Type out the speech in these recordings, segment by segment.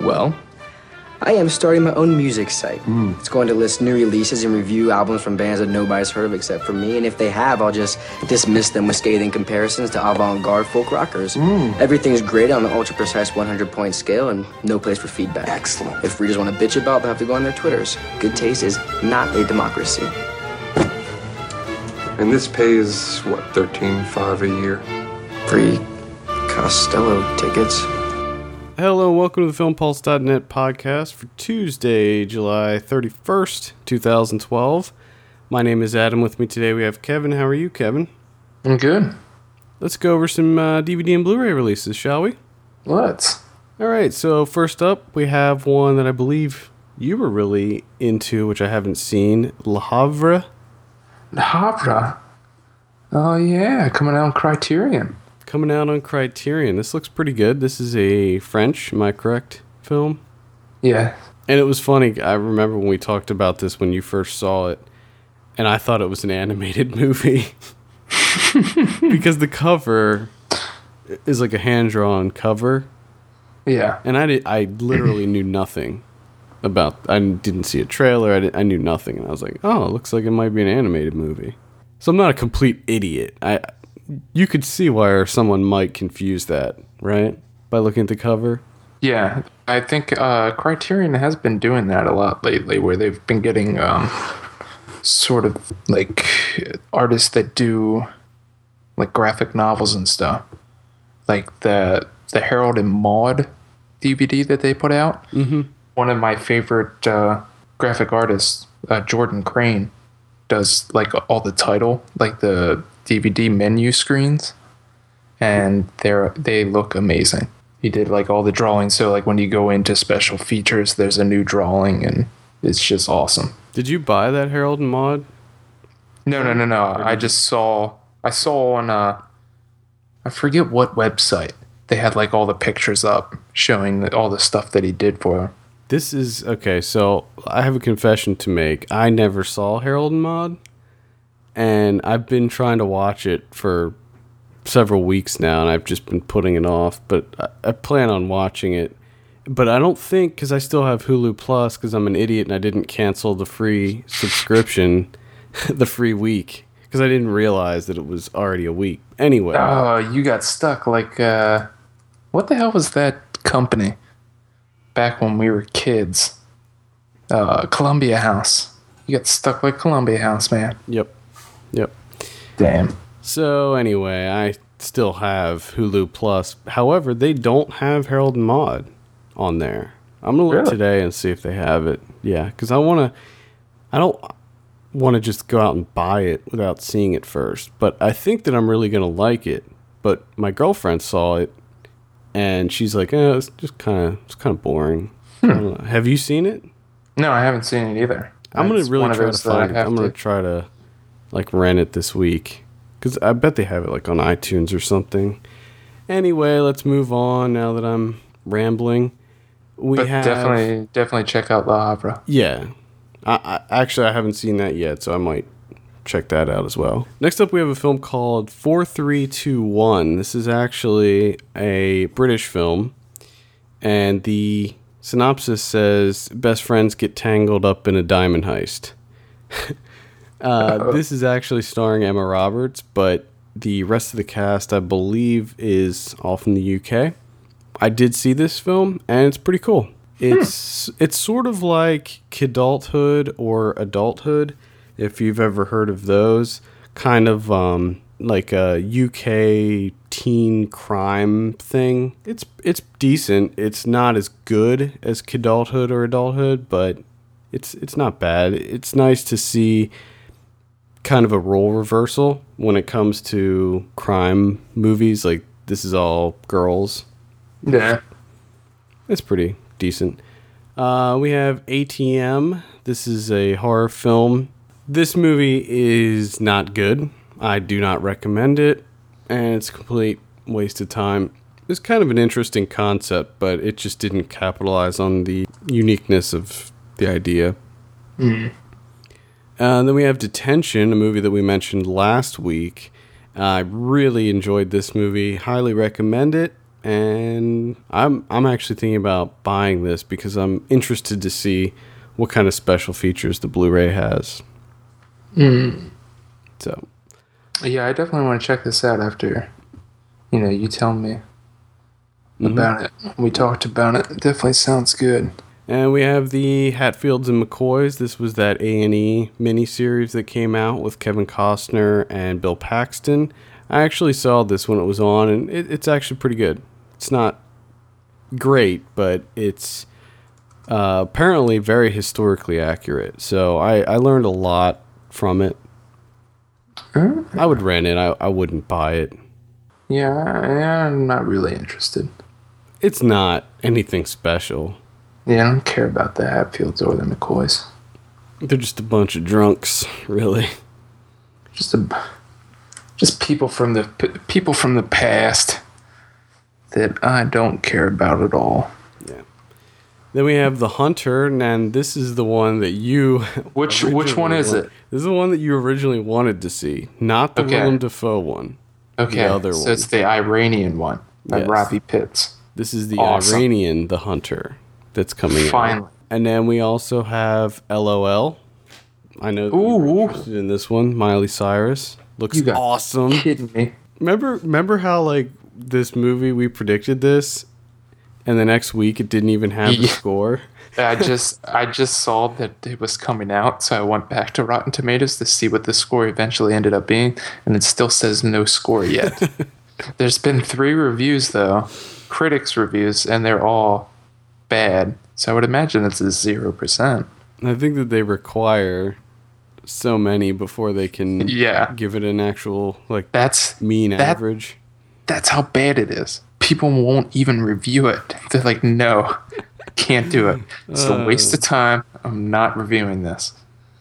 Well, I am starting my own music site. Hmm. It's going to list new releases and review albums from bands that nobody's heard of except for me. And if they have, I'll just dismiss them with scathing comparisons to avant garde folk rockers. Hmm. Everything's graded on an ultra precise 100 point scale and no place for feedback. Excellent. If readers want to bitch about, they'll have to go on their Twitters. Good taste is not a democracy. And this pays what thirteen five a year. Free Costello tickets. Hello, and welcome to the FilmPulse.net podcast for Tuesday, July 31st, 2012. My name is Adam. With me today, we have Kevin. How are you, Kevin? I'm good. Let's go over some uh, DVD and Blu ray releases, shall we? Let's. All right, so first up, we have one that I believe you were really into, which I haven't seen Le Havre. Le Havre. Oh yeah, coming out on Criterion. Coming out on Criterion. This looks pretty good. This is a French, am I correct, film? Yeah. And it was funny. I remember when we talked about this when you first saw it, and I thought it was an animated movie because the cover is like a hand drawn cover, Yeah. and I did, I literally knew nothing about. I didn't see a trailer. I, didn't, I knew nothing, and I was like, oh, it looks like it might be an animated movie. So I'm not a complete idiot. I you could see why someone might confuse that, right? By looking at the cover. Yeah. I think uh, Criterion has been doing that a lot lately, where they've been getting um, sort of like artists that do like graphic novels and stuff, like the the Harold and Maude DVD that they put out. Mm-hmm. One of my favorite uh, graphic artists, uh, Jordan Crane, does like all the title, like the DVD menu screens, and they're they look amazing. He did like all the drawings, so like when you go into special features, there's a new drawing, and it's just awesome. Did you buy that Harold and Maude? No, no, no, no. I just saw I saw on uh I forget what website they had like all the pictures up showing all the stuff that he did for her. This is okay. So I have a confession to make. I never saw Harold and Maude, and I've been trying to watch it for several weeks now, and I've just been putting it off. But I, I plan on watching it. But I don't think because I still have Hulu Plus because I'm an idiot and I didn't cancel the free subscription, the free week because I didn't realize that it was already a week. Anyway, Oh, you got stuck like uh what the hell was that company back when we were kids? Uh Columbia House. You got stuck like Columbia House, man. yep, yep. Damn. So anyway, I still have Hulu Plus. However, they don't have Harold and Maude on there. I'm gonna look Really? today and see if they have it. Yeah, because I want to. I don't want to just go out and buy it without seeing it first. But I think that I'm really gonna like it. But my girlfriend saw it, and she's like, "Eh, it's just kind of it's kind of boring." I don't know. Have you seen it? No, I haven't seen it either. I'm gonna It's really try to find I'm gonna to- try to like rent it this week because I bet they have it like on iTunes or something. Anyway, let's move on. Now that I'm rambling, we But have definitely, definitely check out La Havre. yeah. I, I actually I haven't seen that yet, so I might check that out as well. Next up, we have a film called Four Three Two One. This is actually a British film, and the synopsis says best friends get tangled up in a diamond heist. uh, this is actually starring Emma Roberts, but the rest of the cast, I believe, is all from the UK. I did see this film, and it's pretty cool. It's it's sort of like kidulthood or adulthood, if you've ever heard of those. Kind of um, like a UK teen crime thing. It's it's decent. It's not as good as kidulthood or adulthood, but it's it's not bad. It's nice to see kind of a role reversal when it comes to crime movies. Like this is all girls. Yeah. It's pretty decent. Uh, we have ATM. This is a horror film. This movie is not good. I do not recommend it, and it's a complete waste of time. It's kind of an interesting concept, but it just didn't capitalize on the uniqueness of the idea. Uh, then we have Detention, a movie that we mentioned last week. I really enjoyed this movie. Highly recommend it. and I'm I'm actually thinking about buying this because I'm interested to see what kind of special features the Blu-ray has. So Yeah, I definitely want to check this out after, you know, you tell me Mm-hmm. about it. We talked about it. It definitely sounds good. And we have the Hatfields and McCoys. This was that A and E miniseries that came out with Kevin Costner and Bill Paxton. I actually saw this when it was on, and it, it's actually pretty good. It's not great, but it's uh, apparently very historically accurate. So I, I learned a lot from it. I would rent it. I, I wouldn't buy it. Yeah, I'm not really interested. It's not anything special. Yeah, I don't care about the Hatfields or the McCoys. They're just a bunch of drunks, really. Just a, just people from the people from the past that I don't care about at all. Yeah. Then we have the Hunter, and this is the one that you. Which which one is wa- it? This is the one that you originally wanted to see, not the Okay. Willem Dafoe one. Okay, the other so one. it's the Iranian one by Yes. Rafi Pitts. This is the Awesome. Iranian The Hunter that's coming out. Finally. And then we also have LOL. I know that you were Ooh. interested in this one. Miley Cyrus looks awesome. Kidding me? Remember, remember how like this movie we predicted this, and the next week it didn't even have the Yeah. score. I just I just saw that it was coming out, so I went back to Rotten Tomatoes to see what the score eventually ended up being, and it still says no score yet. There's been three reviews though, critics reviews, and they're all bad. So I would imagine it's a zero percent. I think that they require so many before they can Yeah. give it an actual like That's mean that- average. that's how bad it is. People won't even review it. They're like, no, can't do it. It's a waste of time. I'm not reviewing this.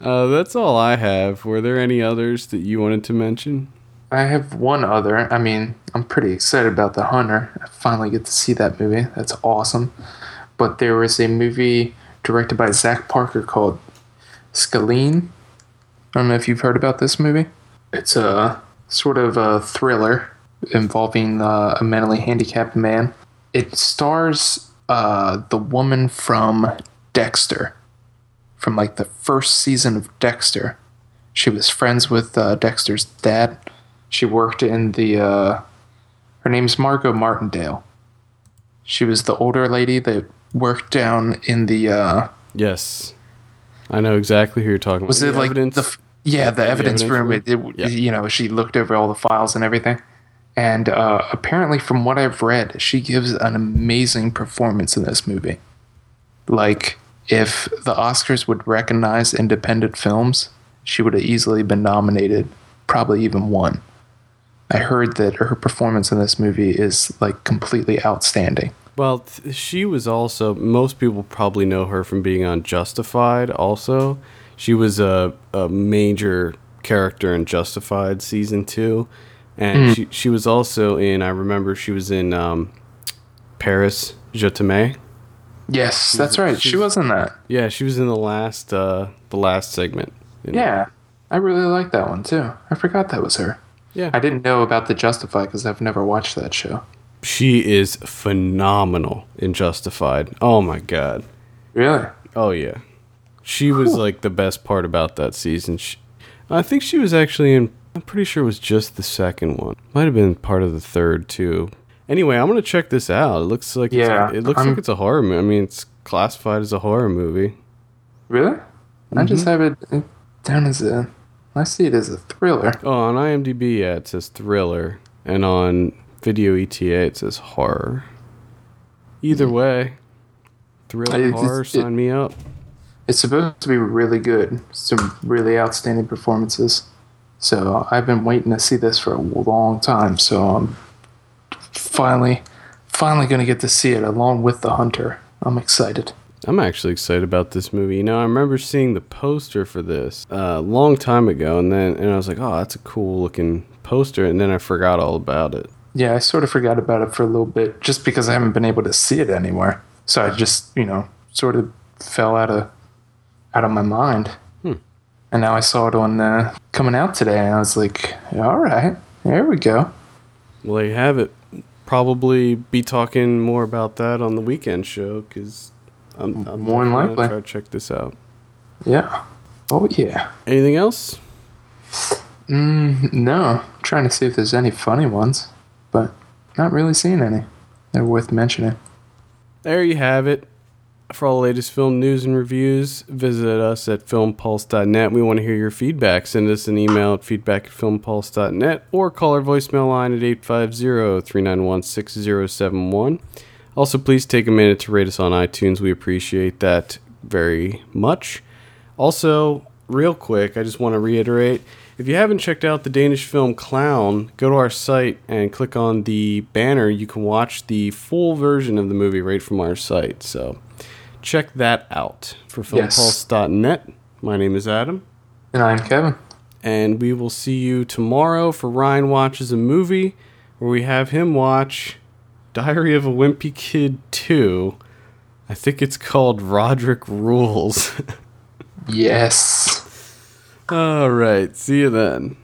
Uh, that's all I have. Were there any others that you wanted to mention? I have one other. I mean, I'm pretty excited about The Hunter. I finally get to see that movie. That's awesome. But there was a movie directed by Zack Parker called Scalene. I don't know if you've heard about this movie. It's a sort of a thriller involving uh, a mentally handicapped man. It stars uh, the woman from Dexter, from like the first season of Dexter. She was friends with uh, Dexter's dad. She worked in the. Uh, her name's Margot Martindale. She was the older lady that worked down in the. Uh, Yes, I know exactly who you're talking was about. it The like evidence? the? Yeah, the evidence, evidence room. room? It, it, Yeah. You know, she looked over all the files and everything. And uh, apparently, from what I've read, she gives an amazing performance in this movie. Like, if the Oscars would recognize independent films, she would have easily been nominated, probably even won. I heard that her performance in this movie is like completely outstanding. Well, th- she was also. Most people probably know her from being on Justified. Also, she was a, a major character in Justified season two, and she she was also in. I remember she was in um, Paris Je t'aime. Yes, that's right. She she's- was in that. Yeah, she was in the last uh, the last segment. you know. Yeah, I really like that one too. I forgot that was her. Yeah. I didn't know about the Justify because I've never watched that show. She is phenomenal in Justified. Oh my god. Really? Oh yeah. She was like the best part about that season. She, I think she was actually in I'm pretty sure it was just the second one. Might have been part of the third too. Anyway, I'm going to check this out. It looks like Yeah, it's, it looks I'm- like it's a horror movie. I mean, it's classified as a horror movie. Really? I just mm-hmm. have it down as a. I see it as a thriller. Oh, on IMDb, yeah, it says thriller, and on Video ETA, it says horror. Either way, thriller, I- it's- horror, it- sign me up. It's supposed to be really good. Some really outstanding performances. So I've been waiting to see this for a long time. So I'm finally, finally going to get to see it along with the Hunter. I'm excited. I'm actually excited about this movie. You know, I remember seeing the poster for this uh, a long time ago, and then and I was like, "Oh, that's a cool looking poster," and then I forgot all about it. Yeah, I sort of forgot about it for a little bit just because I haven't been able to see it anywhere. So I just, you know, sort of fell out of out of my mind. And now I saw it on uh, coming out today, and I was like, "All right, there we go." Well, there you have it. probably be talking more about that on the weekend show because I'm, I'm More than likely. Try to check this out. Yeah. Oh yeah. Anything else? Mm, no. trying to see if there's any funny ones, but not really seeing any. They're worth mentioning. There you have it. For all the latest film news and reviews, visit us at filmpulse.net. We want to hear your feedback. Send us an email at feedback at filmpulse.net or call our voicemail line at 850 391 6071. Also, please take a minute to rate us on iTunes. We appreciate that very much. Also, real quick, I just want to reiterate if you haven't checked out the Danish film Clown, go to our site and click on the banner. You can watch the full version of the movie right from our site. So check that out for filmpulse.net. My name is Adam, And I'm Kevin. and we will see you tomorrow for Ryan Watches a Movie, where we have him watch Diary of a Wimpy Kid 2. I think it's called Roderick Rules. Yes. All right. See you then.